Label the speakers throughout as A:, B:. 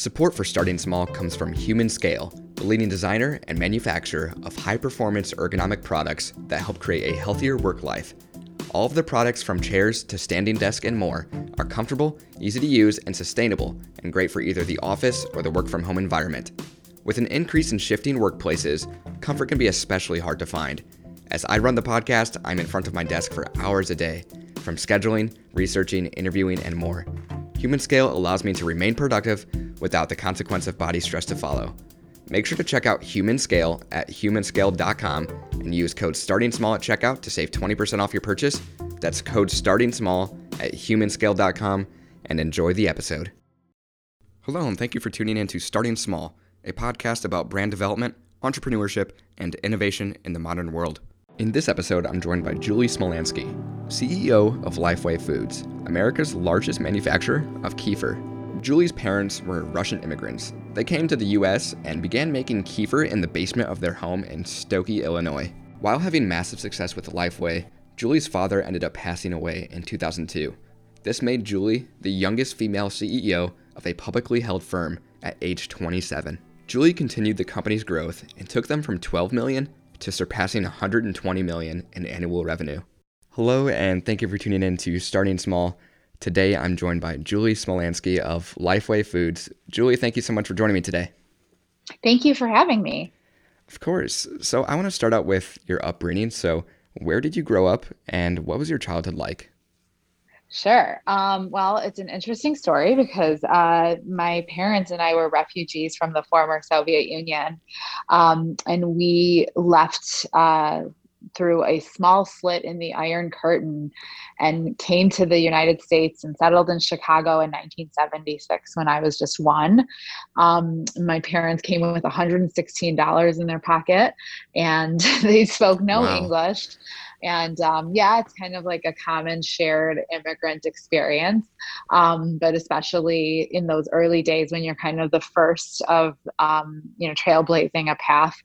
A: Support for Starting Small comes from Humanscale, the leading designer and manufacturer of high performance ergonomic products that help create a healthier work life. All of the products, from chairs to standing desk and more, are comfortable, easy to use, and sustainable, and great for either the office or the work from home environment. With an increase in shifting workplaces, comfort can be especially hard to find. As I run the podcast, I'm in front of my desk for hours a day, from scheduling, researching, interviewing, and more. Humanscale allows me to remain productive without the consequence of body stress to follow. Make sure to check out Humanscale at humanscale.com and use code Starting Small at checkout to save 20% off your purchase. That's code Starting Small at humanscale.com and enjoy the episode. Hello, and thank you for tuning in to Starting Small, a podcast about brand development, entrepreneurship, and innovation in the modern world. In this episode, I'm joined by Julie Smolyansky, CEO of Lifeway Foods, America's largest manufacturer of kefir. Julie's parents were Russian immigrants. They came to the US and began making kefir in the basement of their home in Skokie, Illinois. While having massive success with Lifeway, Julie's father ended up passing away in 2002. This made Julie the youngest female CEO of a publicly held firm at age 27. Julie continued the company's growth and took them from 12 million to surpassing 120 million in annual revenue. Hello, and thank you for tuning in to Starting Small. Today, I'm joined by Julie Smolyansky of Lifeway Foods. Julie, thank you so much for joining me today.
B: Thank you for having me.
A: Of course. So, I want to start out with your upbringing. So, where did you grow up, and what was your childhood like?
B: Sure. Um, well, it's an interesting story because uh, my parents and I were refugees from the former Soviet Union. Um, and we left uh, through a small slit in the Iron Curtain and came to the United States and settled in Chicago in 1976 when I was just one. Um, my parents came with $116 in their pocket and they spoke no wow. English. And um, yeah, it's kind of like a common shared immigrant experience. Um, but especially in those early days when you're kind of the first of, um, you know, trailblazing a path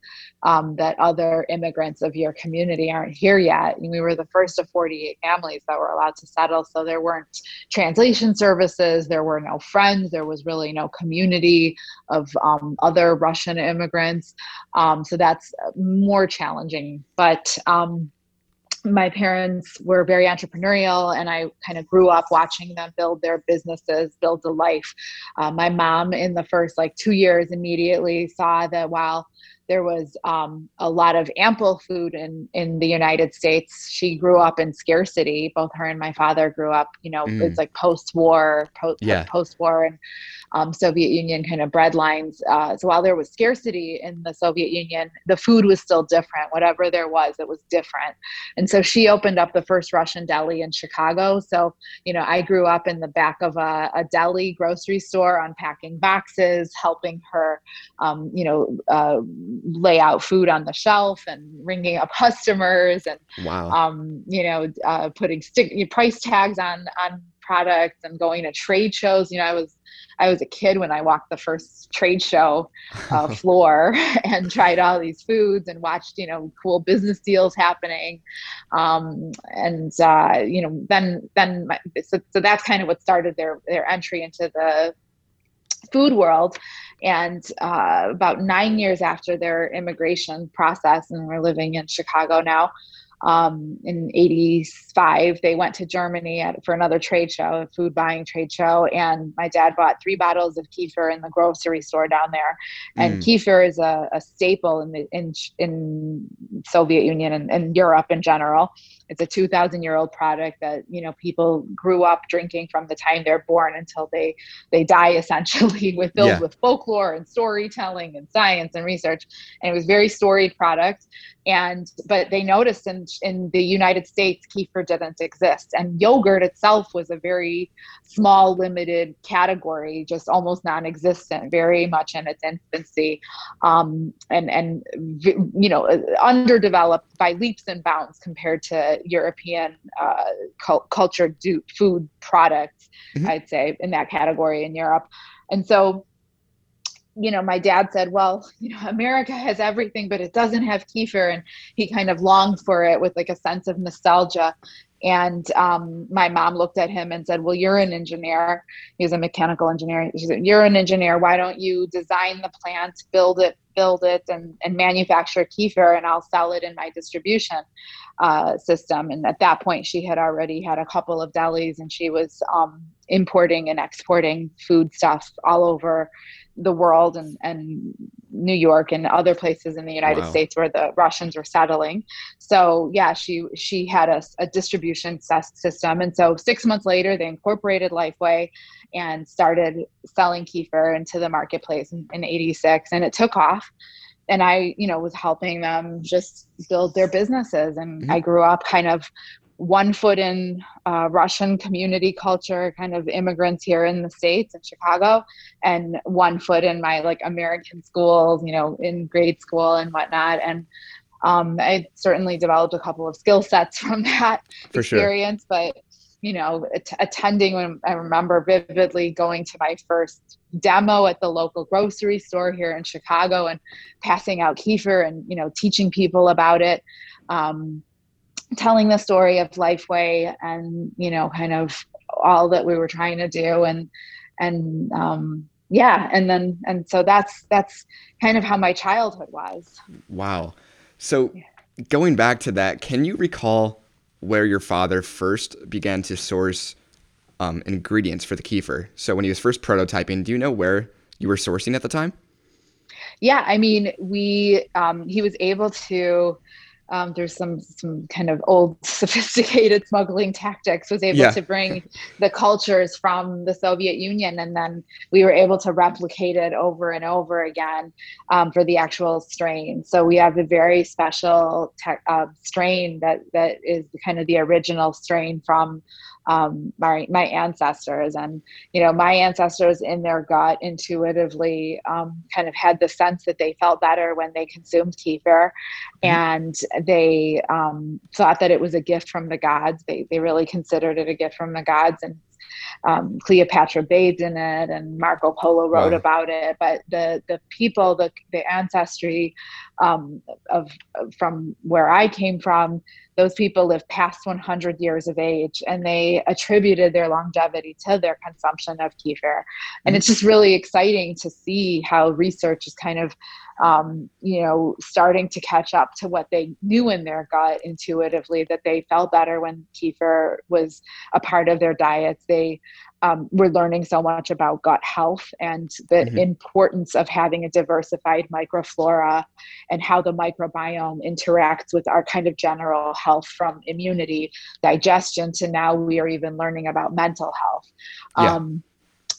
B: um, that other immigrants of your community aren't here yet. And we were the first of 48 families that were allowed to settle. So there weren't translation services, there were no friends, there was really no community of um, other Russian immigrants. Um, so that's more challenging. But my parents were very entrepreneurial and i kind of grew up watching them build their businesses build a life uh, my mom in the first like two years immediately saw that while there was um, a lot of ample food in in the United States. She grew up in scarcity. Both her and my father grew up. You know, mm. it's like post-war, post yeah. post-war, and um, Soviet Union kind of breadlines. Uh, so while there was scarcity in the Soviet Union, the food was still different. Whatever there was, it was different. And so she opened up the first Russian deli in Chicago. So you know, I grew up in the back of a, a deli grocery store, unpacking boxes, helping her, um, you know. Uh, lay out food on the shelf and ringing up customers and wow. um, you know uh, putting stick price tags on on products and going to trade shows. You know i was i was a kid when i walked the first trade show uh, floor and tried all these foods and watched you know cool business deals happening. Um, and uh, you know then then my, so, so that's kind of what started their their entry into the food world. And uh, about nine years after their immigration process, and we're living in Chicago now, um, in 85 they went to germany at, for another trade show a food buying trade show and my dad bought three bottles of kefir in the grocery store down there and mm. kefir is a, a, staple in the in, in soviet union and, and europe in general it's a 2000 year old product that you know people grew up drinking from the time they're born until they they die essentially with filled yeah. with folklore and storytelling and science and research. And it was very storied product. And but they noticed in in the United States kefir didn't exist. And yogurt itself was a very small limited category just almost non-existent very much in its infancy. Um, and and you know underdeveloped by leaps and bounds compared to European uh, cultured food products mm-hmm. I'd say in that category in Europe and so you know, my dad said, well, you know, America has everything, but it doesn't have kefir. And he kind of longed for it with like a sense of nostalgia. And um, my mom looked at him and said, well, you're an engineer. He's a mechanical engineer. She said, you're an engineer. Why don't you design the plant, build it, build it and, and manufacture kefir and I'll sell it in my distribution uh, system. And at that point, she had already had a couple of delis and she was um, importing and exporting food stuff all over the world and, and New York and other places in the United wow. States where the Russians were settling. So yeah, she she had a, a distribution system, and so six months later, they incorporated Lifeway and started selling kefir into the marketplace in, in '86, and it took off. And I, you know, was helping them just build their businesses. And mm-hmm. I grew up kind of one foot in uh, Russian community culture, kind of immigrants here in the States in Chicago, and one foot in my like American schools, you know, in grade school and whatnot. And um, I certainly developed a couple of skill sets from that For experience, sure. but you know, attending when I remember vividly going to my first demo at the local grocery store here in Chicago and passing out kefir and, you know, teaching people about it. Um, telling the story of Lifeway and you know kind of all that we were trying to do and and um, yeah and then and so that's that's kind of how my childhood was.
A: Wow. So yeah. going back to that, can you recall where your father first began to source um, ingredients for the kefir? So when he was first prototyping, do you know where you were sourcing at the time?
B: Yeah, I mean, we um, he was able to um, there's some some kind of old sophisticated smuggling tactics was able yeah. to bring the cultures from the soviet union and then we were able to replicate it over and over again um, for the actual strain so we have a very special te- uh, strain that that is kind of the original strain from um, my my ancestors. And you know my ancestors in their gut intuitively um, kind of had the sense that they felt better when they consumed kefir. Mm-hmm. and they um, thought that it was a gift from the gods. They, they really considered it a gift from the gods. And um, Cleopatra bathed in it, and Marco Polo wrote wow. about it. But the the people, the the ancestry um, of from where I came from, those people lived past 100 years of age, and they attributed their longevity to their consumption of kefir. And it's just really exciting to see how research is kind of um, you know, starting to catch up to what they knew in their gut intuitively that they felt better when kefir was a part of their diets. They um, were learning so much about gut health and the mm-hmm. importance of having a diversified microflora and how the microbiome interacts with our kind of general health from immunity, digestion to now we are even learning about mental health. Yeah. Um,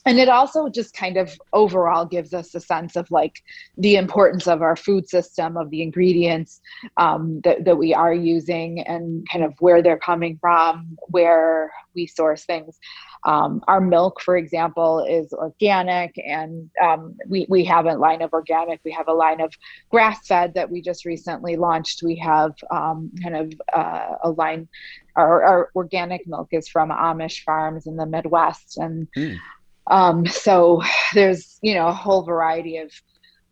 B: and it also just kind of overall gives us a sense of like the importance of our food system of the ingredients um, that, that we are using and kind of where they're coming from where we source things. Um, our milk for example is organic and um, we, we have a line of organic. We have a line of grass fed that we just recently launched. We have um, kind of uh, a line our, our, organic milk is from amish farms in the midwest. And mm um, so there's you know a whole variety of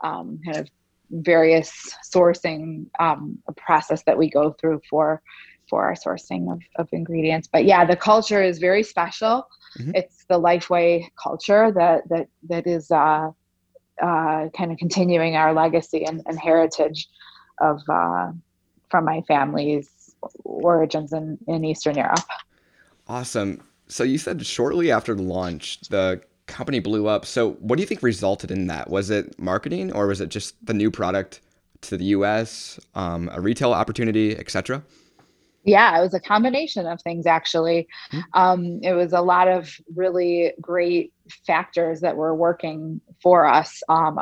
B: um, kind of various sourcing um, process that we go through for for our sourcing of, of ingredients. But yeah, the culture is very special. Mm-hmm. It's the Lifeway culture that that that is uh, uh, kind of continuing our legacy and, and heritage of uh, from my family's origins in, in Eastern Europe.
A: Awesome so you said shortly after launch, the company blew up. So what do you think resulted in that? Was it marketing or was it just the new product to the US, um, a retail opportunity, etc.?
B: Yeah, it was a combination of things actually. Mm-hmm. Um, it was a lot of really great factors that were working for us. Um,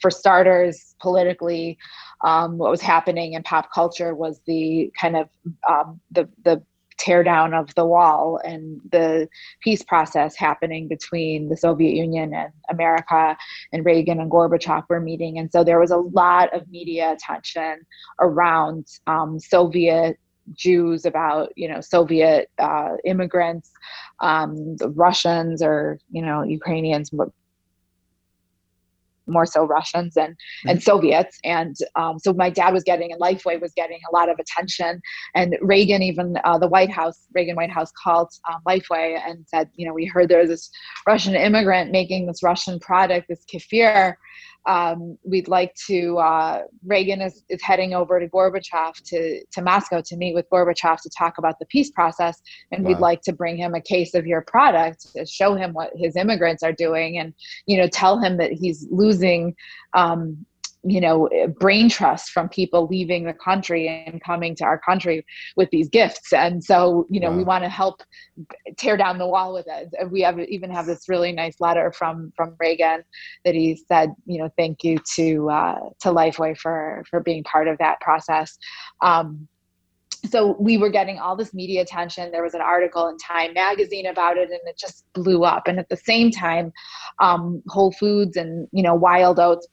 B: for starters, politically, um, what was happening in pop culture was the kind of um, the the tear down of the wall and the peace process happening between the Soviet Union and America and Reagan and Gorbachev were meeting. And so there was a lot of media attention around um, Soviet Jews, about you know Soviet uh, immigrants, um, Russians or you know Ukrainians more so Russians and mm-hmm. and Soviets. And um, so my dad was getting and Lifeway was getting a lot of attention. And Reagan, even uh, the White House, Reagan White House called um, Lifeway and said, you know, we heard there was this Russian immigrant making this Russian product, this kefir um, we'd like to uh, Reagan is, is heading over to Gorbachev to to Moscow to meet with Gorbachev to talk about the peace process, and wow. we'd like to bring him a case of your product to show him what his immigrants are doing, and you know tell him that he's losing um, you know brain trust from people leaving the country and coming to our country with these gifts. And so you know wow. we want to help tear down the wall with it. We have even have this really nice letter from from reagan that he said you know thank you to uh, to lifeway for for being part of that process. Um, so we were getting all this media attention. There was an article in time magazine about it and it just blew up. And at the same time um, whole foods and you know wild oats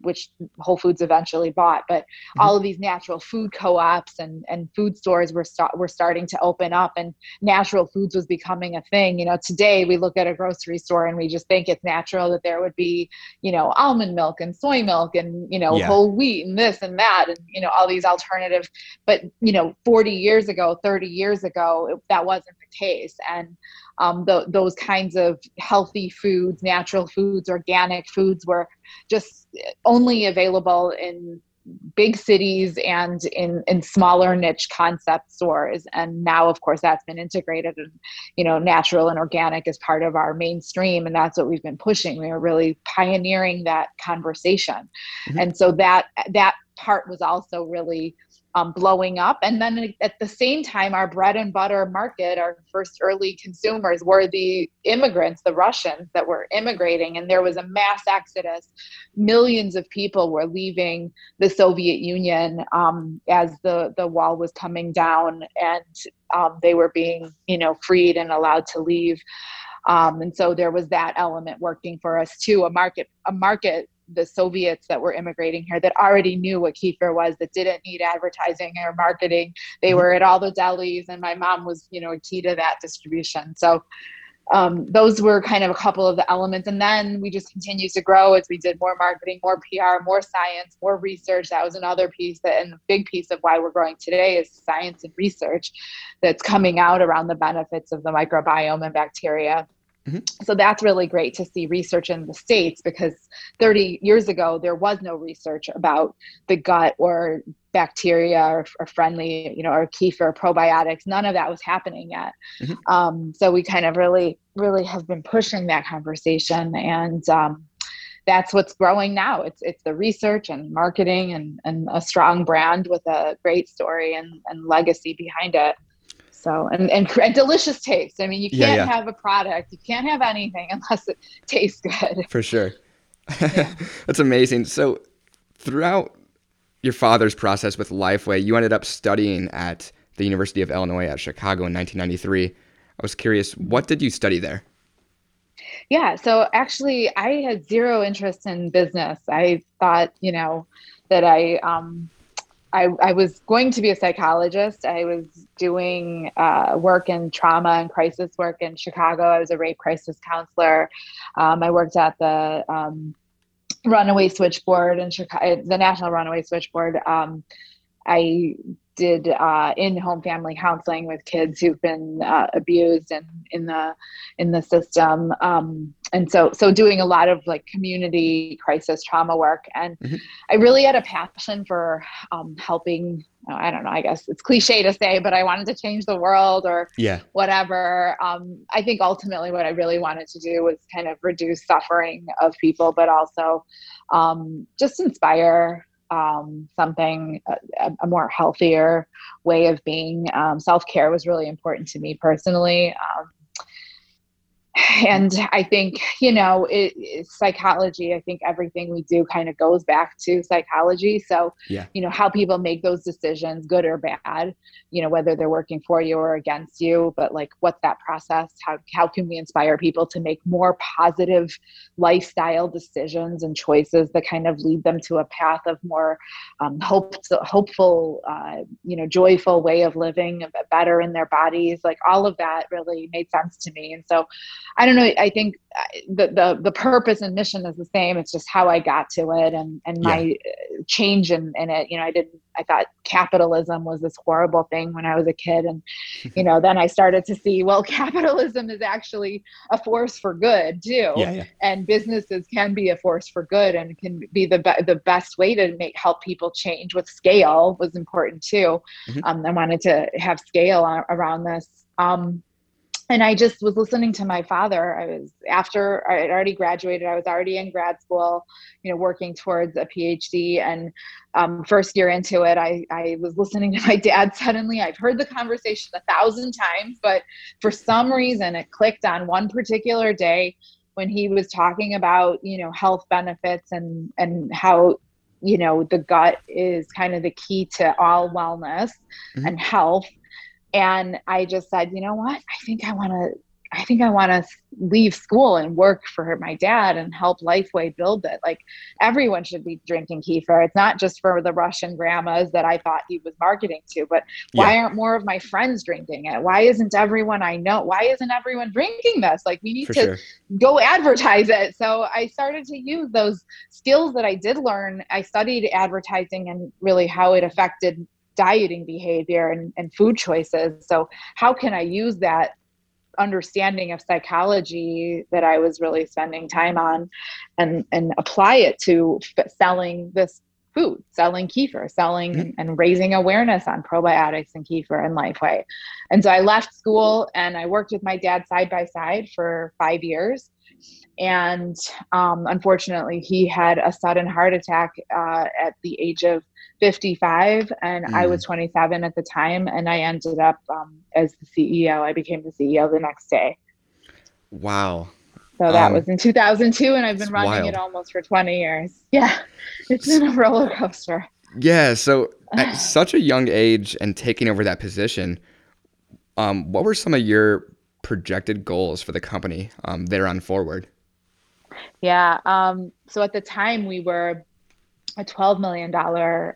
B: which Whole Foods eventually bought. But mm-hmm. all of these natural food co-ops and, and food stores were st- were starting to open up, and natural foods was becoming a thing. You know, today we look at a grocery store and we just think it's natural that there would be, you know, almond milk and soy milk and you know yeah. whole wheat and this and that and you know all these alternatives. But you know, 40 years ago, 30 years ago, it, that wasn't the case, and um, the, those kinds of healthy foods, natural foods, organic foods were just only available in big cities and in in smaller niche concept stores. And now of course that's been integrated and you know natural and organic is part of our mainstream and that's what we've been pushing. We are really pioneering that conversation. Mm-hmm. and so that that part was also really um, blowing up. And then at the same time, our bread and butter market, our first early consumers were the immigrants, the Russians that were immigrating. And there was a mass exodus. Millions of people were leaving the Soviet Union um, as the, the wall was coming down and um, they were being, you know, freed and allowed to leave. Um, and so there was that element working for us too, a market, a market the Soviets that were immigrating here that already knew what kefir was, that didn't need advertising or marketing. They mm-hmm. were at all the delis, and my mom was, you know, key to that distribution. So um, those were kind of a couple of the elements. And then we just continued to grow as we did more marketing, more PR, more science, more research. That was another piece that, and the big piece of why we're growing today is science and research that's coming out around the benefits of the microbiome and bacteria. Mm-hmm. So that's really great to see research in the States because 30 years ago, there was no research about the gut or bacteria or, or friendly, you know, or kefir probiotics. None of that was happening yet. Mm-hmm. Um, so we kind of really, really have been pushing that conversation. And um, that's what's growing now. It's it's the research and marketing and, and a strong brand with a great story and, and legacy behind it. So and, and, and delicious taste. I mean, you can't yeah, yeah. have a product, you can't have anything unless it tastes good.
A: For sure. Yeah. That's amazing. So throughout your father's process with Lifeway, you ended up studying at the University of Illinois at Chicago in 1993. I was curious, what did you study there?
B: Yeah, so actually, I had zero interest in business. I thought, you know, that I um, I, I was going to be a psychologist. I was doing uh, work in trauma and crisis work in Chicago. I was a rape crisis counselor. Um, I worked at the um, Runaway Switchboard in Chicago, the National Runaway Switchboard. Um, I did uh, in-home family counseling with kids who've been uh, abused and in the in the system. Um, and so so doing a lot of like community crisis trauma work. And mm-hmm. i really had a passion for um, helping i don't know i guess it's cliche to say but i wanted to change the world or
A: yeah.
B: whatever. Um, i think ultimately what i really wanted to do was kind of reduce suffering of people but also um, just inspire um, something a, a, more healthier way of being. Um, Self care was really important to me personally. Um, and I think, you know, it, it's psychology. I think everything we do kind of goes back to psychology. So,
A: yeah.
B: you know, how people make those decisions, good or bad, you know, whether they're working for you or against you, but like, what's that process? How, how can we inspire people to make more positive lifestyle decisions and choices that kind of lead them to a path of more um, hope, hopeful, uh, you know, joyful way of living, better in their bodies? Like, all of that really made sense to me. And so, I don't know. I think uh, the, the the purpose and mission is the same. It's just how I got to it and and my yeah. Uh, change in, in it. You know, I didn't. I thought capitalism was this horrible thing when I was a kid, and you know, then I started to see well, capitalism is actually a force for good too, yeah, yeah. and businesses can be a force for good and can be the be- the best way to make help people change. With scale was important too. Mm-hmm. Um, I wanted to have scale around this. Um, and I just was listening to my father. I was after I had already graduated. I was already in grad school, you know, working towards a PhD. And um, first year into it, I I was listening to my dad. Suddenly, I've heard the conversation a thousand times, but for some reason, it clicked on one particular day when he was talking about you know health benefits and and how you know the gut is kind of the key to all wellness mm-hmm. and health and i just said you know what? I think i want to i think i want to leave school and work for my dad and help lifeway build it. Like everyone should be drinking kefir. It's not just for the russian grandmas that i thought he was marketing to but why yeah. aren't more of my friends drinking it? Why isn't everyone i know why isn't everyone drinking this? Like we need for to sure. go advertise it. So i started to use those skills that i did learn. I studied advertising and really how it affected dieting behavior and, and food choices. So, how can I use that understanding of psychology that I was really spending time on and, and apply it to selling this food, selling kefir, selling mm-hmm. and raising awareness on probiotics and kefir and Lifeway. And so I left school and I worked with my dad side by side for five years. And um, unfortunately, he had a sudden heart attack uh, at the age of 55 and mm. I was mm. 27 at the time and I ended up um, as the CEO. I became the CEO the next day.
A: Wow.
B: So that um, was in 2002 and I've been running wild. it almost for 20 years. Yeah. It's been a roller coaster.
A: Yeah, so at such a young age and taking over that position, um, what were some of your projected goals for the company um, there on forward?
B: Yeah. Um, so at the time we were a $12 million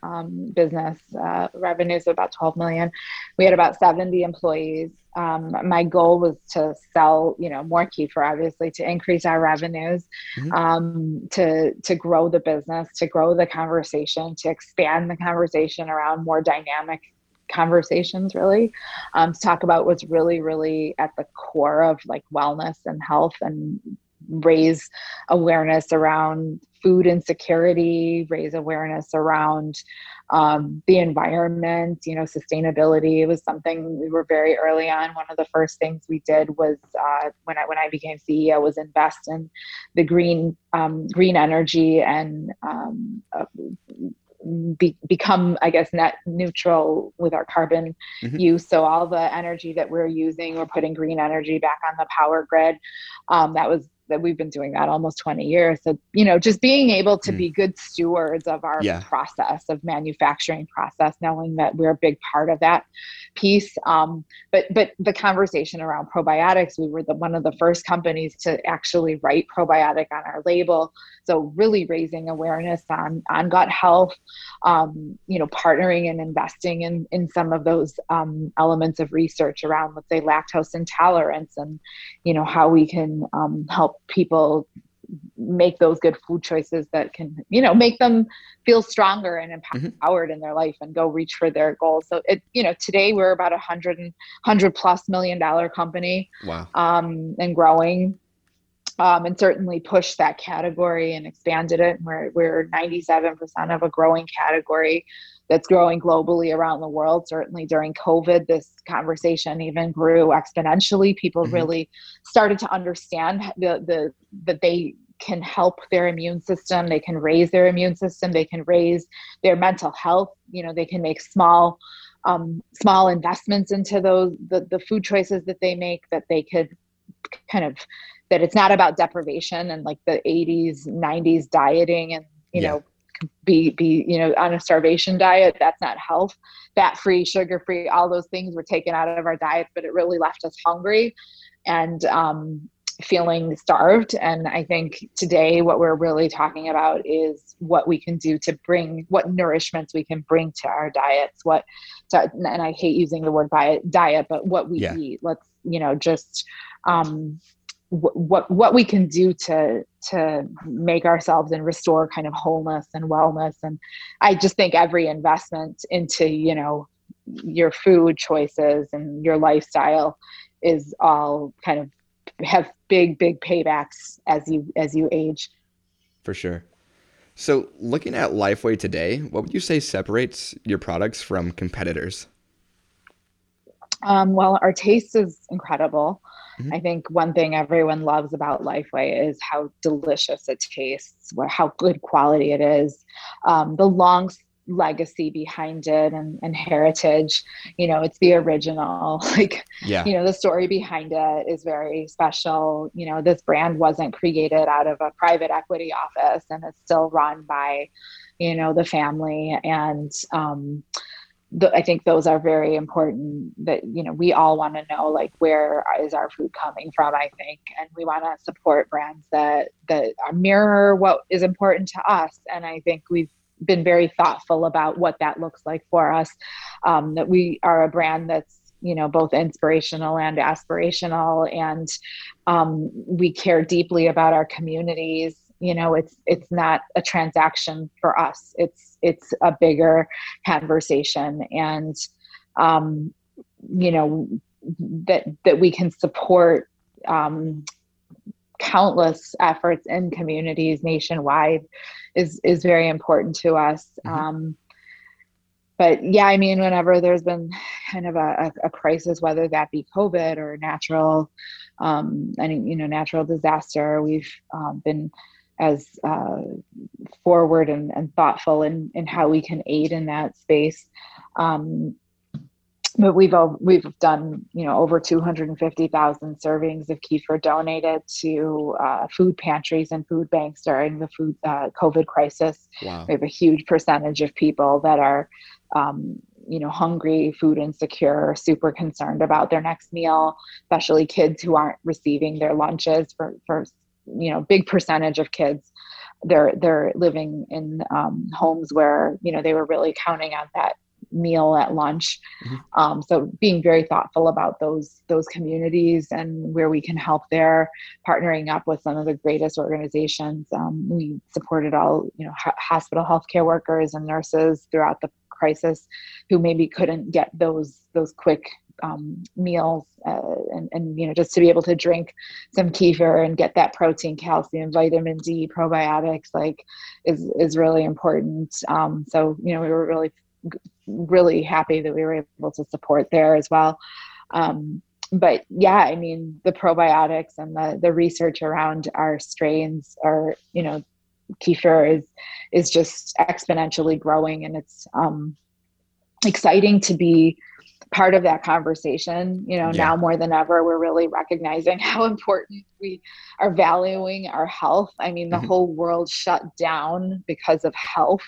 B: um, business uh, revenues of about 12 million. We had about 70 employees. Um, my goal was to sell you know more kefir obviously to increase our revenues mm-hmm. um, to to grow the business to grow the conversation to expand the conversation around more dynamic conversations really. Um, to talk about what's really really at the core of like wellness and health and raise awareness around food insecurity, raise awareness around um, the environment, you know, sustainability. It was something we were very early on. One of the first things we did was uh, when I when I became CEO was invest in the green um, green energy and um, uh, be, become, I guess, net neutral with our carbon mm-hmm. use. So all the energy that we're using, we're putting green energy back on the power grid. Um, that was that we've been doing that almost 20 years. So, you know, just being able to mm. be good stewards of our yeah. process of manufacturing process, knowing that we're a big part of that piece. Um, but but the conversation around probiotics, we were the one of the first companies to actually write probiotic on our label. So really raising awareness on on gut health, um, you know, partnering and investing in in some of those um, elements of research around, let's say, lactose intolerance, and you know how we can um, help people make those good food choices that can you know make them feel stronger and mm-hmm. empowered mm-hmm. in their life and go reach for their goals so it you know today we're about a hundred and hundred plus million dollar company
A: wow
B: um and growing um, and certainly pushed that category and expanded it. And We're, we're 97% of a growing category that's growing globally around the world. Certainly during COVID, this conversation even grew exponentially. People mm-hmm. really started to understand the, the that they can help their immune system they can raise their immune system they can raise their mental health you know they can make small um, small investments into those the, the food choices that they make that they could kind of that it's not about deprivation and like the 80s 90s dieting and you yeah. know be be you know on a starvation diet that's not health. Fat free sugar free all those things were taken out of our diets but it really left us hungry and um, feeling starved. And i think today what we're really talking about is what we can do to bring what nourishments we can bring to our diets what to, and i hate using the word diet diet but what we yeah. eat. Let's you know just um, what what we can do to to make ourselves and restore kind of wholeness and wellness. And i just think every investment into you know your food choices and your lifestyle is all kind of have big big paybacks as you as you age.
A: For sure. So looking at lifeway today what would you say separates your products from competitors?
B: Um, well our taste is incredible mm-hmm. i think one thing everyone loves about lifeway is how delicious it tastes how good quality it is um, the long legacy behind it and, and heritage you know it's the original like yeah. you know the story behind it is very special you know this brand wasn't created out of a private equity office and it's still run by you know the family and um the, I think those are very important that you know we all want to know like where is our food coming from I think and we want to support brands that that mirror what is important to us and I think we've been very thoughtful about what that looks like for us. Um, that we are a brand that's you know both inspirational and aspirational, and um, we care deeply about our communities. You know, it's it's not a transaction for us. It's it's a bigger conversation, and um, you know that that we can support um, countless efforts in communities nationwide is is very important to us. Mm-hmm. Um, but yeah, I mean, whenever there's been kind of a, a, crisis, whether that be COVID or natural, um, any you know natural disaster, we've um, been as uh, forward and, and thoughtful in, in how we can aid in that space. Um, but we've we've done you know over 250,000 servings of kefir donated to uh, food pantries and food banks during the food uh, COVID crisis. Wow. We have a huge percentage of people that are um, you know hungry, food insecure, super concerned about their next meal, especially kids who aren't receiving their lunches for for you know big percentage of kids they're they're living in um, homes where you know they were really counting on that meal at lunch. Mm-hmm. Um, so being very thoughtful about those those communities and where we can help there, partnering up with some of the greatest organizations. Um, we supported all you know hospital healthcare workers and nurses throughout the crisis who maybe couldn't get those those quick um, meals uh, and, and you know just to be able to drink some kefir and get that protein calcium vitamin d probiotics like is is really important um, so you know we were really really happy that we were able to support there as well. Um, but yeah, I mean, the probiotics and the the research around our strains are, you know, kefir is is just exponentially growing, and it's um, exciting to be part of that conversation you know yeah. now more than ever we're really recognizing how important we are valuing our health i mean the mm-hmm. whole world shut down because of health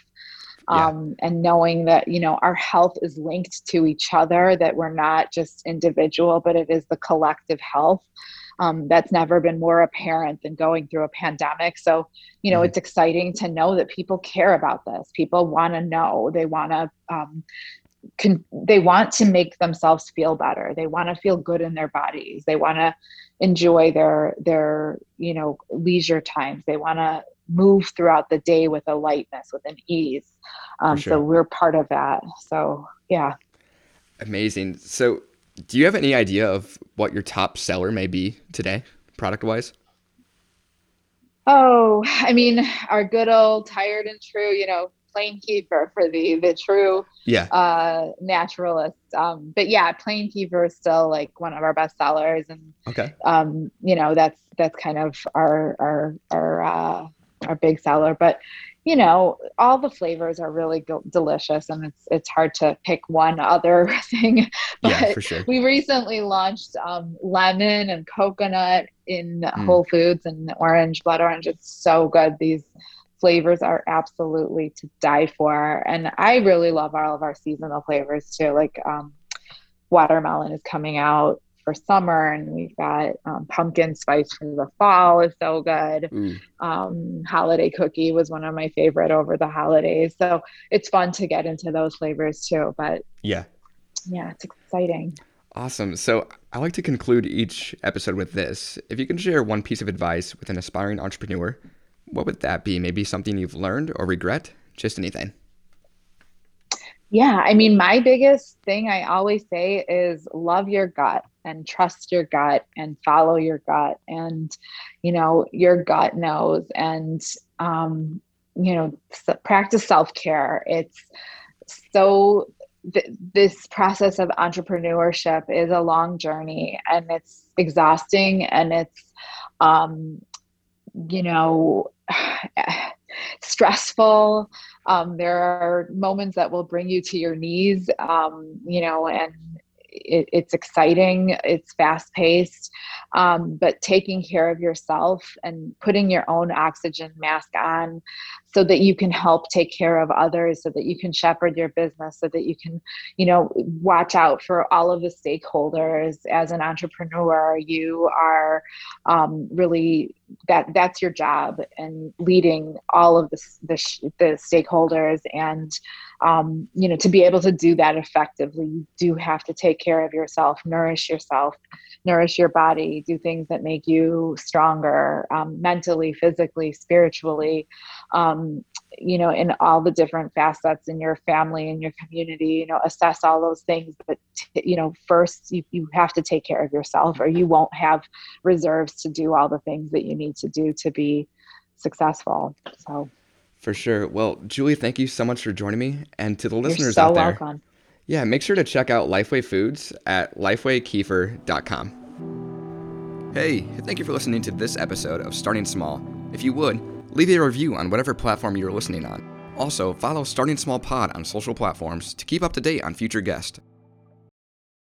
B: um, yeah. and knowing that you know our health is linked to each other that we're not just individual but it is the collective health um, that's never been more apparent than going through a pandemic so you know mm-hmm. it's exciting to know that people care about this people want to know they want to um, can they want to make themselves feel better they want to feel good in their bodies they want to enjoy their their you know leisure times they want to move throughout the day with a lightness, with an ease. Um, sure. So we're part of that. So yeah.
A: Amazing. So do you have any idea of what your top seller may be today, product wise?
B: Oh, I mean, our good old tired and true, you know, plain kefir for the the true
A: yeah
B: uh naturalist um but yeah plain kefir is still like one of our best sellers and
A: okay
B: um you know that's that's kind of our our our uh our big seller. But you know, all the flavors are really go- delicious, and it's it's hard to pick one other thing.
A: but yeah, for sure.
B: We recently launched um, lemon and coconut in mm. Whole Foods and orange, blood orange. It's so good. These flavors are absolutely to die for, and I really love all of our seasonal flavors too. Like um, watermelon is coming out for summer, and we've got um, pumpkin spice for the fall is so good. Mm. Um, holiday cookie was one of my favorite over the holidays, so it's fun to get into those flavors too. But
A: yeah,
B: yeah, it's exciting.
A: Awesome. So I like to conclude each episode with this. If you can share one piece of advice with an aspiring entrepreneur, what would that be? Maybe something you've learned or regret? Just anything.
B: Yeah, I mean, my biggest thing I always say is love your gut and trust your gut and follow your gut. And, you know, your gut knows. And, um, you know, practice self care. It's so, th- this process of entrepreneurship is a long journey and it's exhausting and it's, um, you know, stressful. Um, there are moments that will bring you to your knees, um, you know, and it, it's exciting, it's fast paced, um, but taking care of yourself and putting your own oxygen mask on so that you can help take care of others, so that you can shepherd your business, so that you can, you know, watch out for all of the stakeholders. As an entrepreneur, you are um, really that that's your job and leading all of the the, the stakeholders and um, you know to be able to do that effectively you do have to take care of yourself nourish yourself nourish your body do things that make you stronger um, mentally physically spiritually um, you know in all the different facets in your family and your community you know assess all those things but t- you know first you, you have to take care of yourself or you won't have reserves to do all the things that you need to do to be successful so
A: for sure. Well, Julie, thank you so much for joining me. And to the listeners so out there, welcome. yeah, make sure to check out Lifeway Foods at lifewaykefir.com. Hey, thank you for listening to this episode of Starting Small. If you would, leave a review on whatever platform you're listening on. Also, follow Starting Small Pod on social platforms to keep up to date on future guests.